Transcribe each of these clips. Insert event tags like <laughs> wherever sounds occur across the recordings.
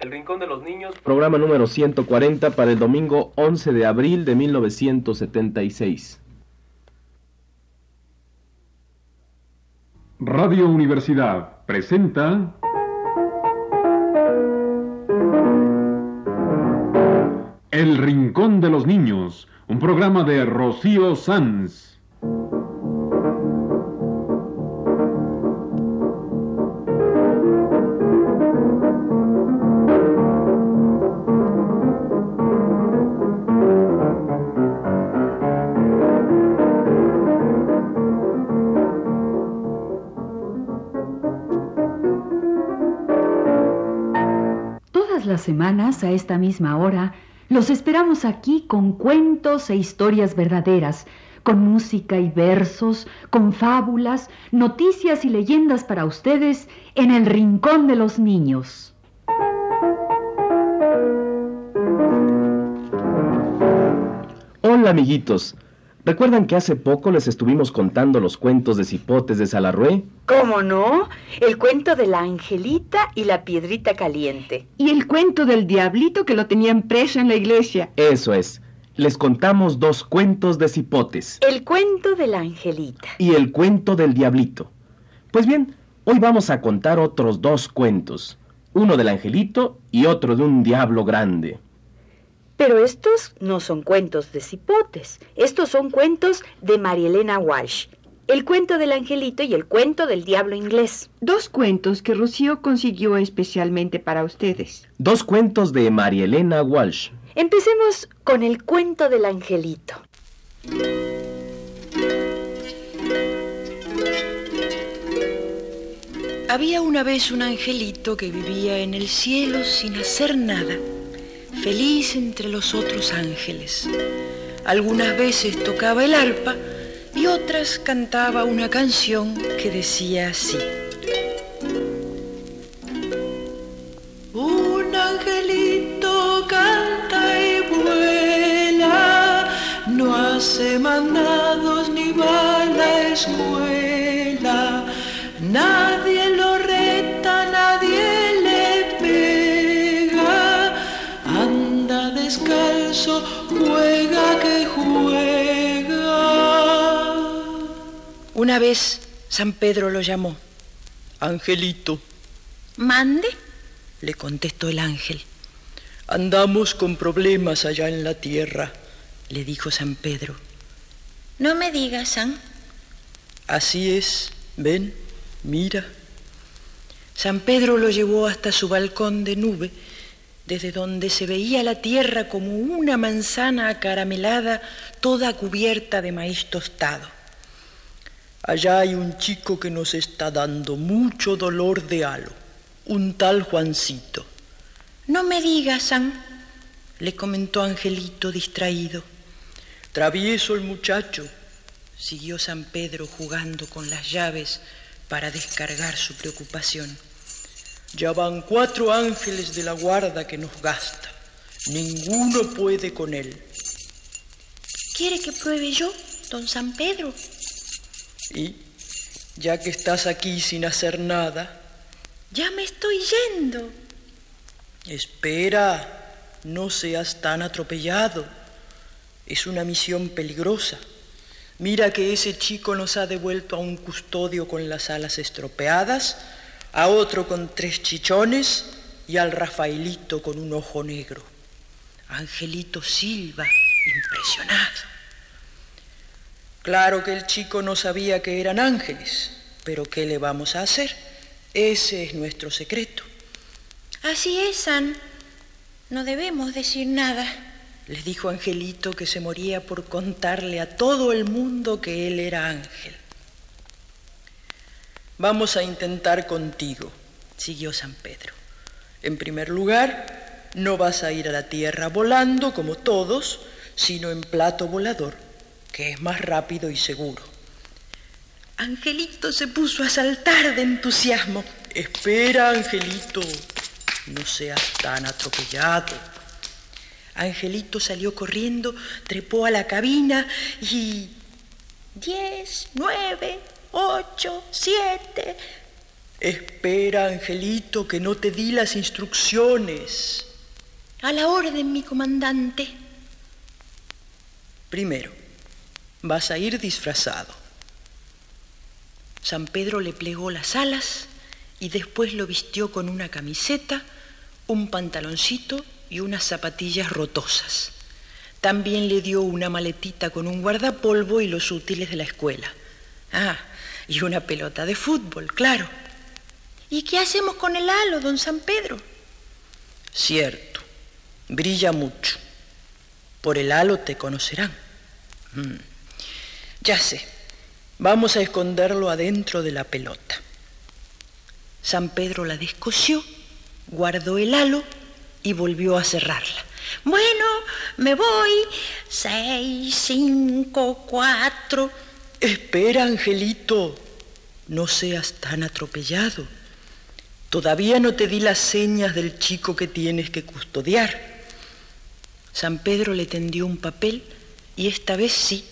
El Rincón de los Niños. Programa número 140 para el domingo 11 de abril de 1976. Radio Universidad presenta El Rincón de los Niños, un programa de Rocío Sanz. Semanas, a esta misma hora, los esperamos aquí con cuentos e historias verdaderas, con música y versos, con fábulas, noticias y leyendas para ustedes en el Rincón de los Niños. Hola amiguitos. ¿Recuerdan que hace poco les estuvimos contando los cuentos de cipotes de Salarrué? ¿Cómo no? El cuento de la angelita y la piedrita caliente. Y el cuento del diablito que lo tenían preso en la iglesia. Eso es. Les contamos dos cuentos de cipotes El cuento de la angelita. y el cuento del diablito. Pues bien, hoy vamos a contar otros dos cuentos. Uno del angelito y otro de un diablo grande. Pero estos no son cuentos de cipotes. Estos son cuentos de Marielena Walsh. El cuento del angelito y el cuento del diablo inglés. Dos cuentos que Rocío consiguió especialmente para ustedes. Dos cuentos de Marielena Walsh. Empecemos con el cuento del angelito. Había una vez un angelito que vivía en el cielo sin hacer nada, feliz entre los otros ángeles. Algunas veces tocaba el arpa y otras cantaba una canción que decía así. Una vez San Pedro lo llamó. Angelito, Mande. le contestó el ángel. Andamos con problemas allá en la tierra, le dijo San Pedro. No me digas, San. Así es, ven, mira. San Pedro lo llevó hasta su balcón de nube, desde donde se veía la tierra como una manzana acaramelada, toda cubierta de maíz tostado. Allá hay un chico que nos está dando mucho dolor de halo, un tal Juancito. No me digas, San. le comentó Angelito distraído. Travieso el muchacho, siguió San Pedro jugando con las llaves para descargar su preocupación. Ya van cuatro ángeles de la guarda que nos gasta. Ninguno puede con él. ¿Quiere que pruebe yo, don San Pedro? Y ya que estás aquí sin hacer nada, Ya me estoy yendo. espera, no seas tan atropellado. Es una misión peligrosa. Mira que ese chico nos ha devuelto a un custodio con las alas estropeadas, a otro con tres chichones y al Rafaelito con un ojo negro. Angelito Silva, impresionado. Claro que el chico no sabía que eran ángeles, pero ¿qué le vamos a hacer? Ese es nuestro secreto. Así es, San. No debemos decir nada. Les dijo Angelito que se moría por contarle a todo el mundo que él era ángel. Vamos a intentar contigo, siguió San Pedro. En primer lugar, no vas a ir a la tierra volando como todos, sino en plato volador, que es más rápido y seguro. Angelito se puso a saltar de entusiasmo. Espera, Angelito, no seas tan atropellado. Angelito salió corriendo, trepó a la cabina y... Diez, nueve, ocho, siete... Espera, Angelito, que no te di las instrucciones. A la orden, mi comandante. Primero, vas a ir disfrazado. San Pedro le plegó las alas y después lo vistió con una camiseta, un pantaloncito y unas zapatillas rotosas. También le dio una maletita con un guardapolvo y los útiles de la escuela. Ah, y una pelota de fútbol, claro. ¿Y qué hacemos con el halo, don San Pedro? Cierto, brilla mucho. Por el halo te conocerán. Mm, Ya sé, vamos a esconderlo adentro de la pelota. San Pedro la descosió, guardó el halo y volvió a cerrarla. Bueno, me voy. Seis, cinco, cuatro. Espera, Angelito, no seas tan atropellado. Todavía no te di las señas del chico que tienes que custodiar. San Pedro le tendió un papel y esta vez sí,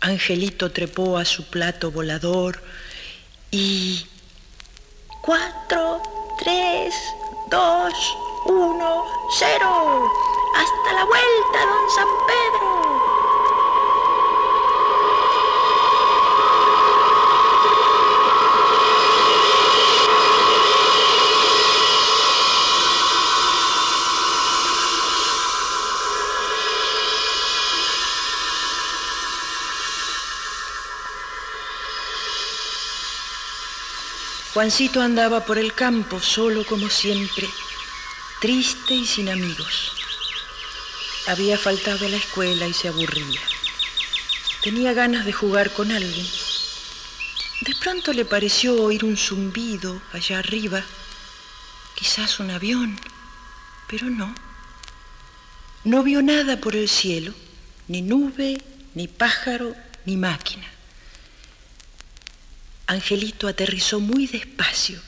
Angelito trepó a su plato volador y... Cuatro, tres, dos, uno, cero. Hasta la vuelta, don San Pedro. Juancito andaba por el campo solo como siempre, triste y sin amigos. Había faltado a la escuela y se aburría. Tenía ganas de jugar con alguien. De pronto le pareció oír un zumbido allá arriba, quizás un avión, pero no. No vio nada por el cielo, ni nube, ni pájaro, ni máquina. Angelito aterrizó muy despacio,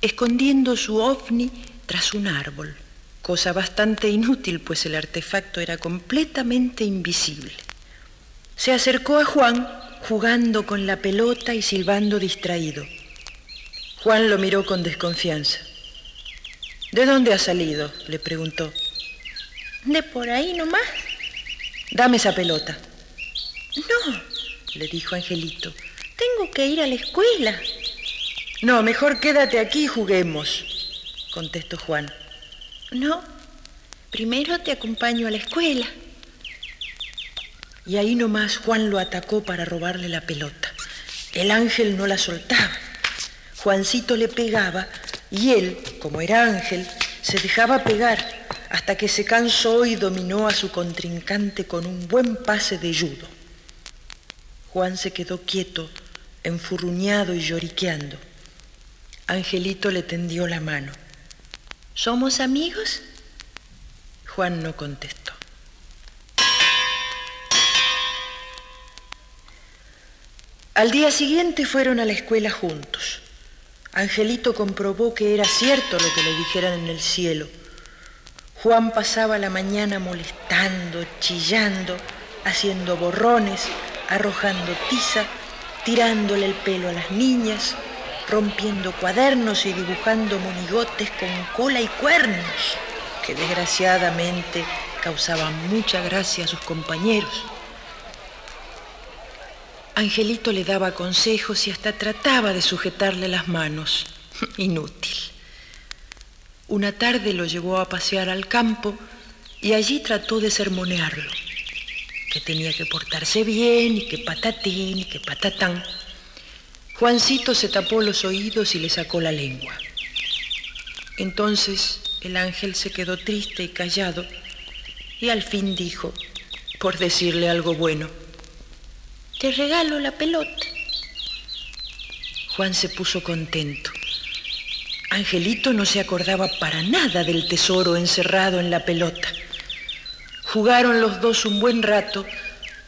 escondiendo su ovni tras un árbol, cosa bastante inútil, pues el artefacto era completamente invisible. Se acercó a Juan, jugando con la pelota y silbando distraído. Juan lo miró con desconfianza. ¿De dónde ha salido? le preguntó. De por ahí nomás. Dame esa pelota. No, le dijo Angelito. Tengo que ir a la escuela. No, mejor quédate aquí y juguemos, contestó Juan. No, primero te acompaño a la escuela. Y ahí nomás Juan lo atacó para robarle la pelota. El ángel no la soltaba. Juancito le pegaba y él, como era ángel, se dejaba pegar hasta que se cansó y dominó a su contrincante con un buen pase de judo. Juan se quedó quieto, enfurruñado y lloriqueando. Angelito le tendió la mano. ¿Somos amigos? Juan no contestó. Al día siguiente fueron a la escuela juntos. Angelito comprobó que era cierto lo que le dijeran en el cielo. Juan pasaba la mañana molestando, chillando, haciendo borrones, arrojando tiza, tirándole el pelo a las niñas, rompiendo cuadernos y dibujando monigotes con cola y cuernos, que desgraciadamente causaban mucha gracia a sus compañeros. Angelito le daba consejos y hasta trataba de sujetarle las manos. <laughs> Inútil. Una tarde lo llevó a pasear al campo y allí trató de sermonearlo, que tenía que portarse bien y que patatín y que patatán. Juancito se tapó los oídos y le sacó la lengua. Entonces el ángel se quedó triste y callado y al fin dijo, por decirle algo bueno, Te regalo la pelota. Juan se puso contento. Angelito no se acordaba para nada del tesoro encerrado en la pelota. Jugaron los dos un buen rato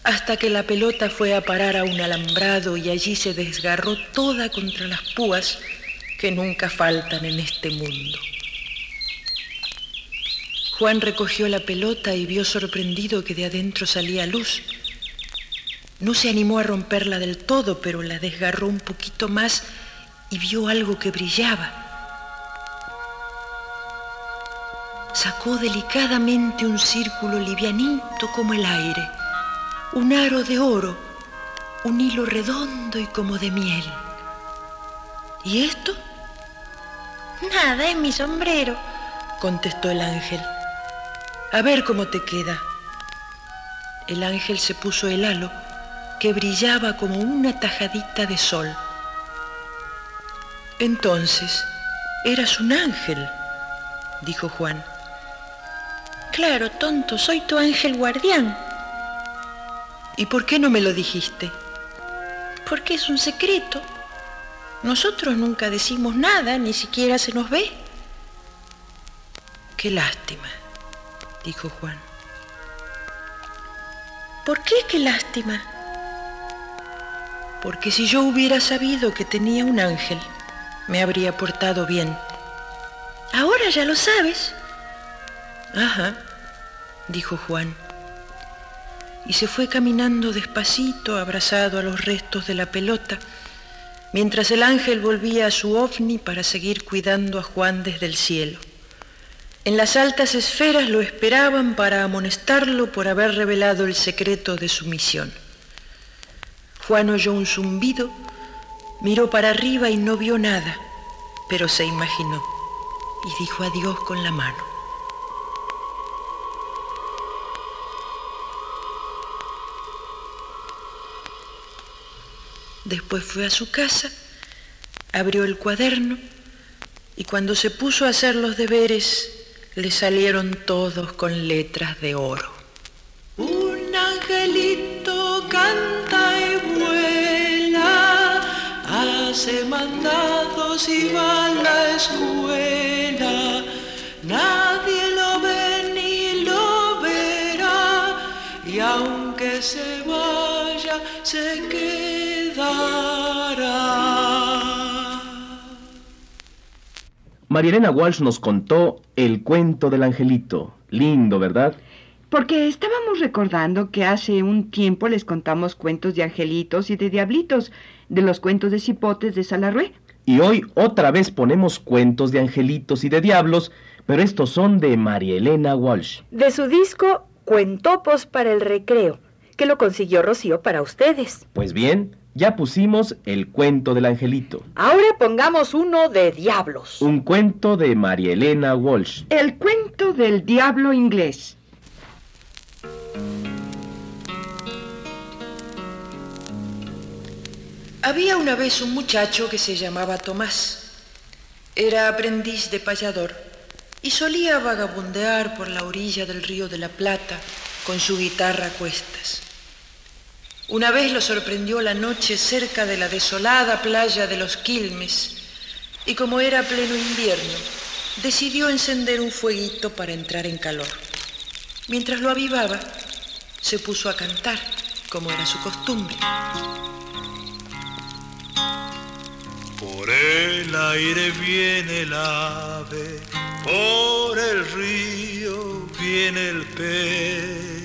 hasta que la pelota fue a parar a un alambrado y allí se desgarró toda contra las púas que nunca faltan en este mundo. Juan recogió la pelota y vio sorprendido que de adentro salía luz. No se animó a romperla del todo, pero la desgarró un poquito más y vio algo que brillaba. Sacó delicadamente un círculo livianito como el aire, un aro de oro, un hilo redondo y como de miel. ¿Y esto? Nada, es mi sombrero, contestó el ángel. A ver cómo te queda. El ángel se puso el halo que brillaba como una tajadita de sol. Entonces, eras un ángel, dijo Juan. Claro, tonto, soy tu ángel guardián. ¿Y por qué no me lo dijiste? Porque es un secreto. Nosotros nunca decimos nada, ni siquiera se nos ve. Qué lástima, dijo Juan. ¿Por qué qué lástima? Porque si yo hubiera sabido que tenía un ángel, me habría portado bien. Ahora ya lo sabes. Ajá, dijo Juan. Y se fue caminando despacito, abrazado a los restos de la pelota, mientras el ángel volvía a su ovni para seguir cuidando a Juan desde el cielo. En las altas esferas lo esperaban para amonestarlo por haber revelado el secreto de su misión. Juan oyó un zumbido, miró para arriba y no vio nada, pero se imaginó y dijo adiós con la mano. Después fue a su casa, abrió el cuaderno y cuando se puso a hacer los deberes le salieron todos con letras de oro. Un angelito canta y vuela, hace mandados y va a la escuela. Nadie lo ve ni lo verá, y aunque se vaya, se quedará. Marielena Walsh nos contó el cuento del angelito. Lindo, ¿verdad? Porque estábamos recordando que hace un tiempo les contamos cuentos de angelitos y de diablitos, de los cuentos de cipotes de Salarrué. Y hoy otra vez ponemos cuentos de angelitos y de diablos, pero estos son de Marielena Walsh. De su disco Cuentopos para el Recreo, que lo consiguió Rocío para ustedes. Pues bien, ya pusimos el cuento del angelito. Ahora pongamos uno de diablos. Un cuento de Marielena Walsh. El cuento del diablo inglés. Había una vez un muchacho que se llamaba Tomás. Era aprendiz de payador y solía vagabundear por la orilla del río de la Plata con su guitarra a cuestas. Una vez lo sorprendió la noche cerca de la desolada playa de los Quilmes y como era pleno invierno, decidió encender un fueguito para entrar en calor. Mientras lo avivaba, se puso a cantar, como era su costumbre. Por el aire viene el ave, por el río viene el pez,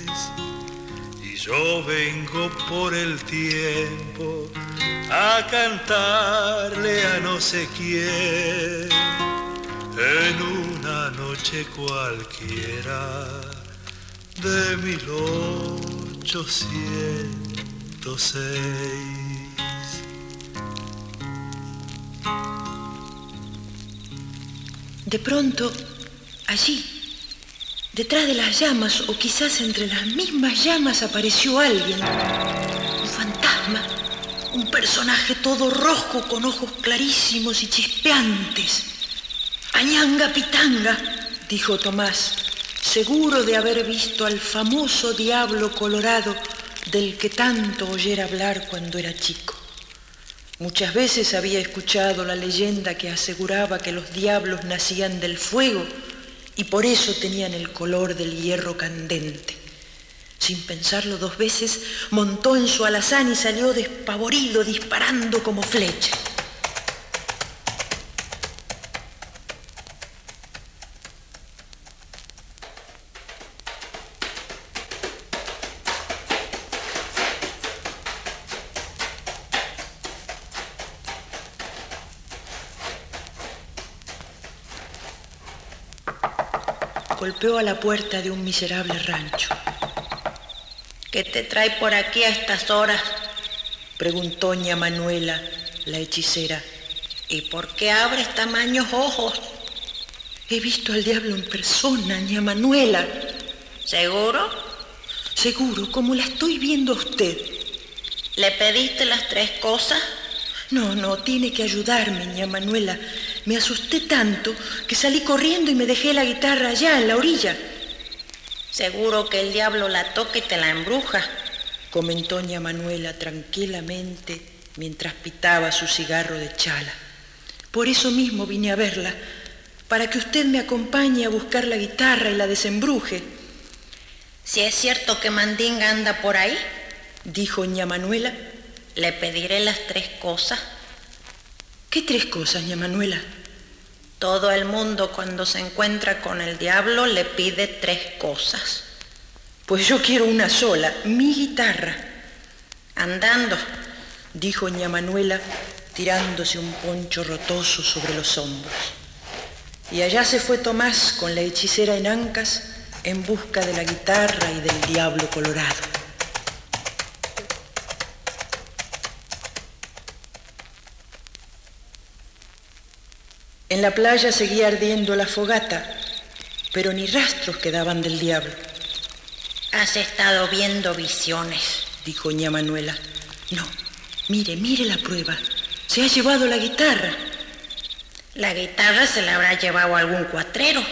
yo vengo por el tiempo a cantarle a no sé quién en una noche cualquiera de 1806. De pronto, allí, detrás de las llamas o quizás entre las mismas llamas apareció alguien, un fantasma, un personaje todo rojo con ojos clarísimos y chispeantes. Añanga pitanga, dijo Tomás, seguro de haber visto al famoso diablo colorado del que tanto oyera hablar cuando era chico. Muchas veces había escuchado la leyenda que aseguraba que los diablos nacían del fuego y por eso tenían el color del hierro candente. Sin pensarlo dos veces, montó en su alazán y salió despavorido, disparando como flecha. Golpeó a la puerta de un miserable rancho. ¿Qué te trae por aquí a estas horas? Preguntó ña Manuela, la hechicera. ¿Y por qué abres tamaños ojos? He visto al diablo en persona, ña Manuela. ¿Seguro? Seguro, como la estoy viendo a usted. ¿Le pediste las tres cosas? No, no, tiene que ayudarme, ña Manuela. Me asusté tanto que salí corriendo y me dejé la guitarra allá, en la orilla. Seguro que el diablo la toca y te la embruja, comentó ña Manuela tranquilamente mientras pitaba su cigarro de chala. Por eso mismo vine a verla, para que usted me acompañe a buscar la guitarra y la desembruje. Si es cierto que Mandinga anda por ahí, dijo ña Manuela, le pediré las tres cosas. ¿Qué tres cosas, ña Manuela? Todo el mundo cuando se encuentra con el diablo le pide tres cosas. Pues yo quiero una sola, mi guitarra. Andando, dijo ña Manuela, tirándose un poncho rotoso sobre los hombros. Y allá se fue Tomás con la hechicera en ancas en busca de la guitarra y del diablo colorado. En la playa seguía ardiendo la fogata, pero ni rastros quedaban del diablo. Has estado viendo visiones, dijo ña Manuela. No, mire, mire la prueba. Se ha llevado la guitarra. La guitarra se la habrá llevado algún cuatrero.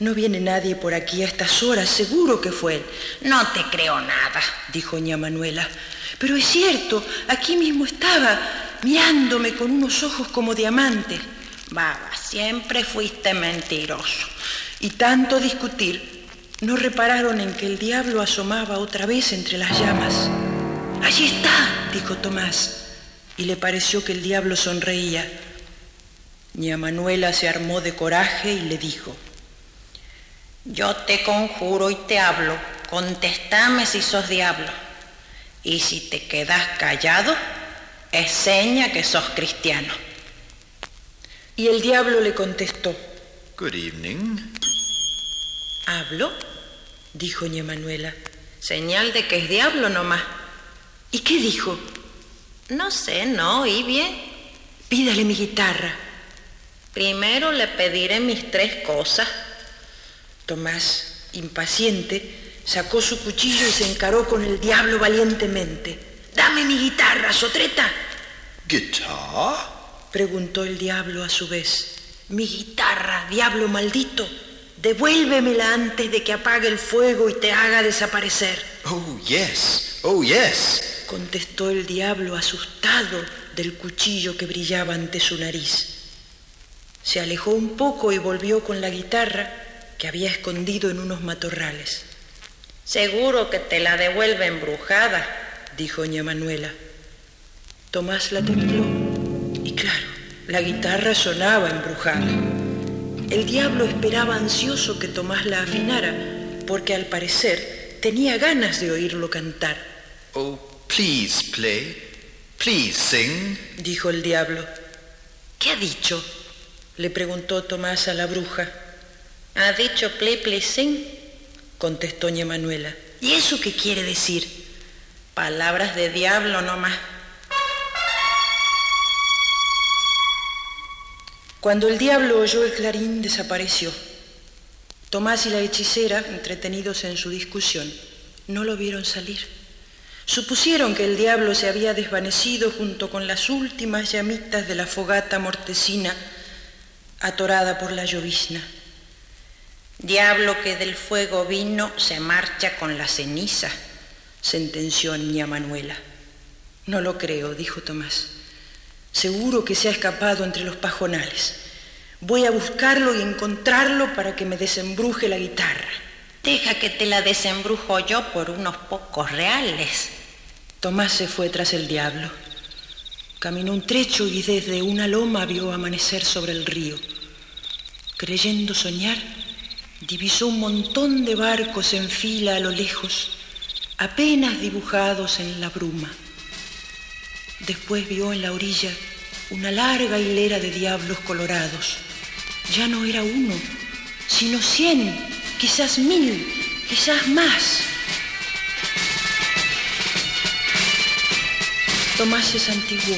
No viene nadie por aquí a estas horas, seguro que fue él. No te creo nada, dijo ña Manuela. Pero es cierto, aquí mismo estaba, mirándome con unos ojos como diamantes. Baba, siempre fuiste mentiroso. Y tanto discutir, no repararon en que el diablo asomaba otra vez entre las llamas. Allí está, dijo Tomás, y le pareció que el diablo sonreía. Ña Manuela se armó de coraje y le dijo, Yo te conjuro y te hablo, contéstame si sos diablo. Y si te quedas callado, es seña que sos cristiano. Y el diablo le contestó, Good evening. ¿Hablo? dijo ña Manuela. Señal de que es diablo nomás. ¿Y qué dijo? No sé, no oí bien. Pídale mi guitarra. Primero le pediré mis tres cosas. Tomás, impaciente, sacó su cuchillo y se encaró con el diablo valientemente. Dame mi guitarra, sotreta. Guitar? Preguntó el diablo a su vez. Mi guitarra, diablo maldito. Devuélvemela antes de que apague el fuego y te haga desaparecer. Oh, yes. Oh, yes. contestó el diablo asustado del cuchillo que brillaba ante su nariz. Se alejó un poco y volvió con la guitarra que había escondido en unos matorrales. Seguro que te la devuelve embrujada, dijo ña Manuela. Tomás la claro, la guitarra sonaba embrujada. El diablo esperaba ansioso que Tomás la afinara, porque al parecer tenía ganas de oírlo cantar. Oh, please play. Please sing. Dijo el diablo. ¿Qué ha dicho? Le preguntó Tomás a la bruja. ¿Ha dicho play, please sing? Contestó ña Manuela. ¿Y eso qué quiere decir? Palabras de diablo nomás. Cuando el diablo oyó el clarín, desapareció. Tomás y la hechicera, entretenidos en su discusión, no lo vieron salir. Supusieron que el diablo se había desvanecido junto con las últimas llamitas de la fogata mortecina atorada por la llovizna. Diablo que del fuego vino se marcha con la ceniza, sentenció ña Manuela. No lo creo, dijo Tomás. Seguro que se ha escapado entre los pajonales. Voy a buscarlo y encontrarlo para que me desembruje la guitarra. Deja que te la desembrujo yo por unos pocos reales. Tomás se fue tras el diablo. Caminó un trecho y desde una loma vio amanecer sobre el río. Creyendo soñar, divisó un montón de barcos en fila a lo lejos, apenas dibujados en la bruma. Después vio en la orilla una larga hilera de diablos colorados. Ya no era uno, sino cien, quizás mil, quizás más. Tomás se santiguó,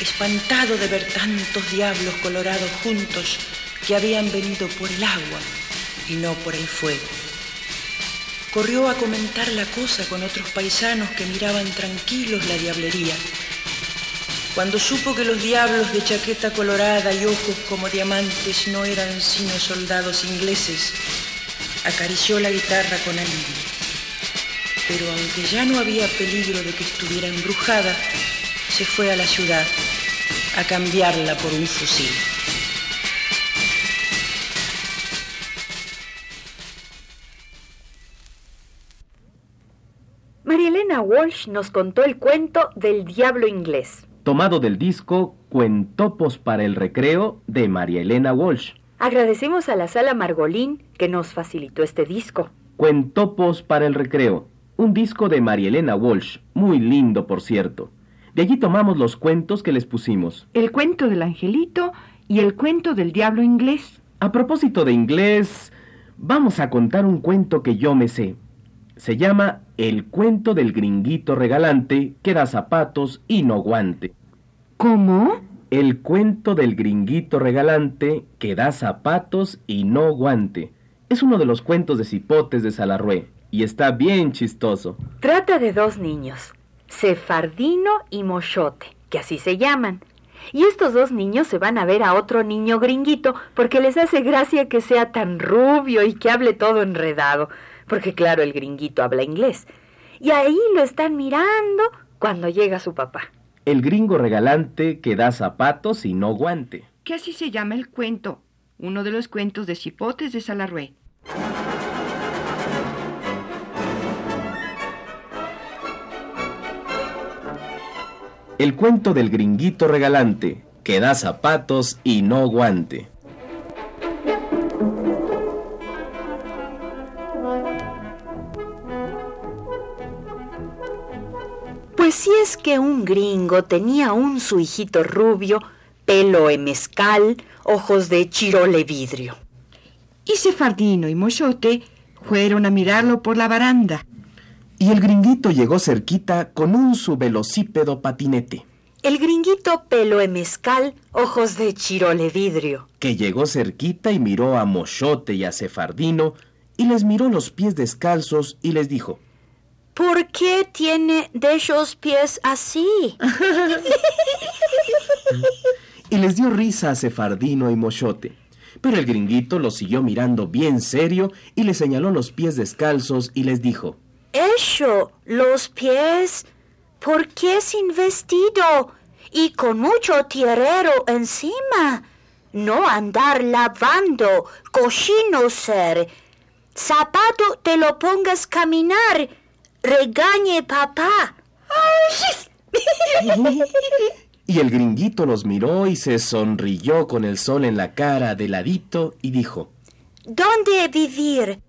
espantado de ver tantos diablos colorados juntos que habían venido por el agua y no por el fuego. Corrió a comentar la cosa con otros paisanos que miraban tranquilos la diablería. Cuando supo que los diablos de chaqueta colorada y ojos como diamantes no eran sino soldados ingleses, acarició la guitarra con alivio. Pero aunque ya no había peligro de que estuviera embrujada, se fue a la ciudad a cambiarla por un fusil. María Elena Walsh nos contó el cuento del diablo inglés. Tomado del disco Cuentopos para el Recreo de María Elena Walsh. Agradecemos a la sala Margolín que nos facilitó este disco. Cuentopos para el Recreo. Un disco de María Elena Walsh, muy lindo por cierto. De allí tomamos los cuentos que les pusimos. El cuento del angelito y el cuento del diablo inglés. A propósito de inglés, vamos a contar un cuento que yo me sé. Se llama El cuento del gringuito regalante que da zapatos y no guante. ¿Cómo? El cuento del gringuito regalante que da zapatos y no guante. Es uno de los cuentos de cipotes de Salarrué y está bien chistoso. Trata de dos niños, Sefardino y Mochote, que así se llaman. Y estos dos niños se van a ver a otro niño gringuito porque les hace gracia que sea tan rubio y que hable todo enredado, porque claro, el gringuito habla inglés. Y ahí lo están mirando cuando llega su papá. El gringo regalante que da zapatos y no guante. Que así se llama el cuento, uno de los cuentos de cipotes de Salarrué. El cuento del gringuito regalante que da zapatos y no guante. Pues si es que un gringo tenía un su hijito rubio, pelo de mezcal, ojos de chirole vidrio. Y Sefardino y Mochote fueron a mirarlo por la baranda. Y el gringuito llegó cerquita con un su velocípedo patinete, El gringuito pelo de mezcal, ojos de chirole vidrio. que llegó cerquita y miró a Mochote y a Cefardino y les miró los pies descalzos y les dijo, ¿Por qué tiene de esos pies así? <laughs> y les dio risa a Cefardino y Mochote. Pero el gringuito los siguió mirando bien serio y les señaló los pies descalzos y les dijo, Eso, los pies. ¿Por qué sin vestido? Y con mucho tierrero encima. No andar lavando, cochino ser. Zapato te lo pongas caminar. Regañe papá. <laughs> Y el gringuito los miró y se sonrió con el sol en la cara de ladito y dijo, ¿Dónde vivir?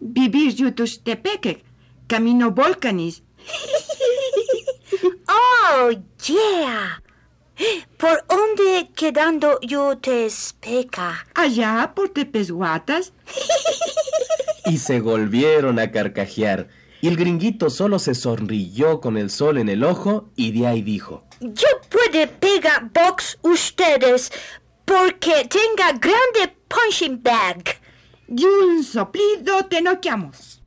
Vivir Yutustepeque, camino Volcanis. <laughs> Oh, yeah. ¿Por dónde quedando yo te especa? Allá por Tepesguatas. y se volvieron a carcajear. Y el gringuito solo se sonrió con el sol en el ojo y de ahí dijo, Yo puede pegar box ustedes porque tenga grande punching bag. Y un soplido te noqueamos.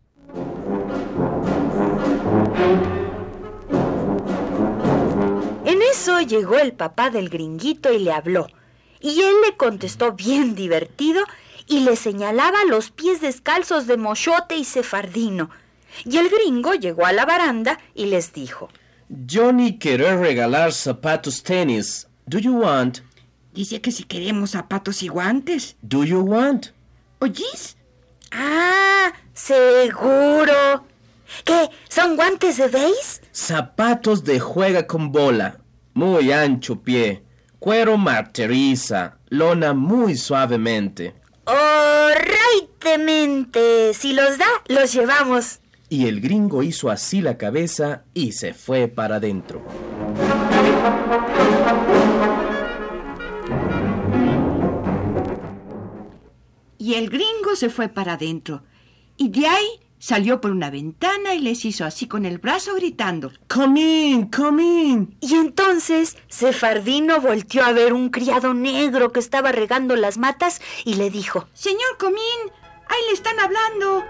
En eso llegó el papá del gringuito y le habló. Y él le contestó bien divertido y le señalaba los pies descalzos de Mochote y Sefardino. Y el gringo llegó a la baranda y les dijo. Johnny quiere regalar zapatos tenis. Do you want? Dice que si queremos zapatos y guantes. Do you want? ¿Oyís? Ah, seguro. ¿Qué? ¿Son guantes de beis? Zapatos de juega con bola. Muy ancho pie. Cuero marteriza. Lona muy suavemente. Oh, raitemente. Si los da, los llevamos. Y el gringo hizo así la cabeza y se fue para adentro. y el gringo se fue para adentro. Y de ahí salió por una ventana y les hizo así con el brazo gritando. Come in, come in. Y entonces Sefardino volteó a ver un criado negro que estaba regando las matas y le dijo, Señor Comín, ahí le están hablando.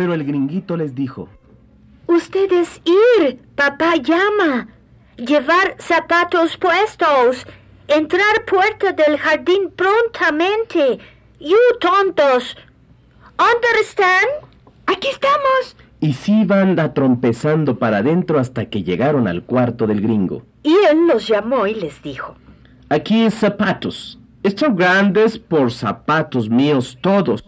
Pero el gringuito les dijo, Ustedes ir, papá llama, llevar zapatos puestos, entrar puerta del jardín prontamente. You tontos. Understand? Aquí estamos. y se iban atrompezando para adentro hasta que llegaron al cuarto del gringo. Y él los llamó y les dijo, Aquí es zapatos. Están grandes por zapatos míos todos.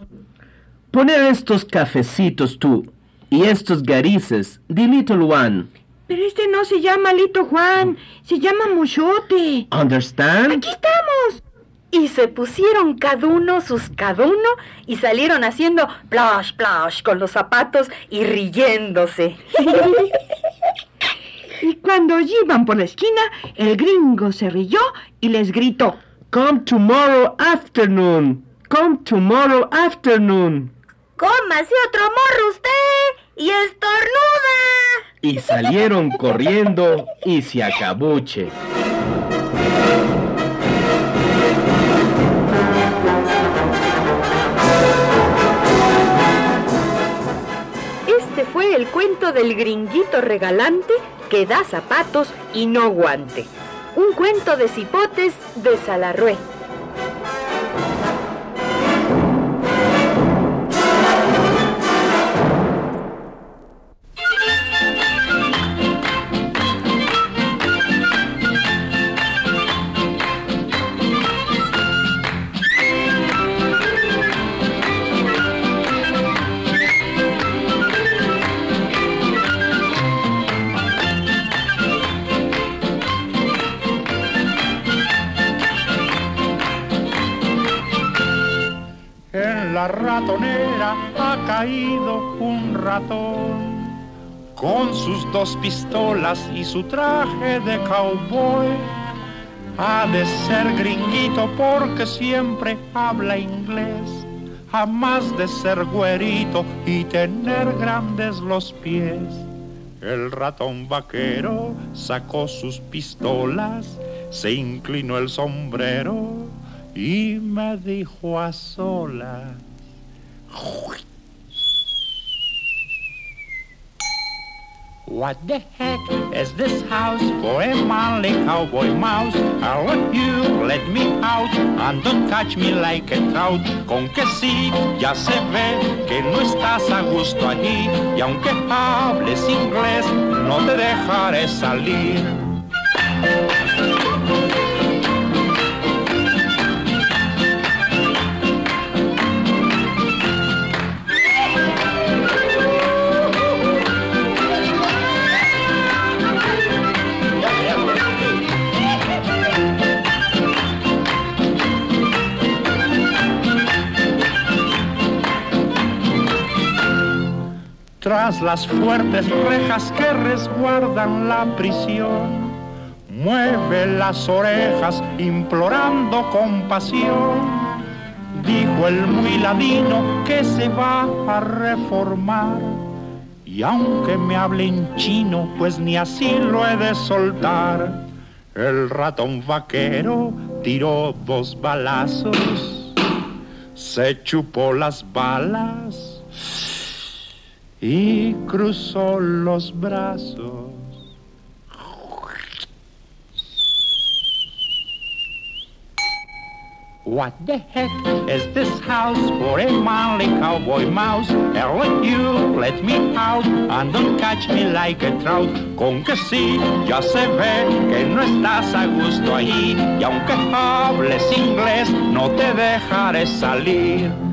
Poner estos cafecitos tú y estos garices, the little one. Pero este no se llama Lito Juan, se llama Mochote. Understand? Aquí estamos. Y se pusieron cada uno sus cada uno y salieron haciendo plash, plash con los zapatos y riéndose. <laughs> Y cuando iban por la esquina, el gringo se rió y les gritó. Come tomorrow afternoon. Come tomorrow afternoon. ¡Cómase otro morro usted! ¡Y estornuda! Y salieron corriendo y se acabuche. Este fue el cuento del gringuito regalante que da zapatos y no guante. Un cuento de cipotes de Salarrué. La ratonera ha caído un ratón con sus dos pistolas y su traje de cowboy. Ha de ser gringuito porque siempre habla inglés, jamás de ser güerito y tener grandes los pies. El ratón vaquero sacó sus pistolas, se inclinó el sombrero y me dijo a solas. What the heck is this house for a manly cowboy mouse? I want you, let me out, and don't catch me like a trout. Con que sí, ya se ve que no estás a gusto allí, y aunque hables inglés, no te dejaré salir. Las fuertes rejas que resguardan la prisión, mueve las orejas implorando compasión. Dijo el muy ladino que se va a reformar. Y aunque me hable en chino, pues ni así lo he de soltar. El ratón vaquero tiró dos balazos, se chupó las balas y cruzó los brazos. What the heck is this house for a manly cowboy mouse? Want you, let me out, and don't catch me like a trout. Con que sí, ya se ve que no estás a gusto allí, y aunque hables inglés, no te dejaré salir.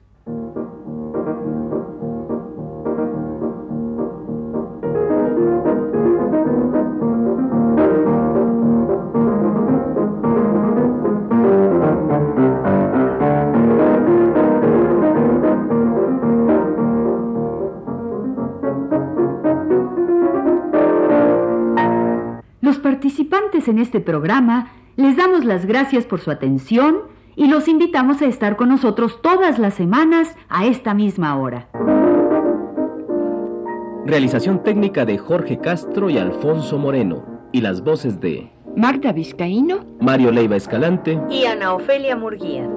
Este programa les damos las gracias por su atención y los invitamos a estar con nosotros todas las semanas a esta misma hora. Realización técnica de Jorge Castro y Alfonso Moreno. Y las voces de Magda Vizcaíno. Mario Leiva Escalante. Y Ana Ofelia Murguía.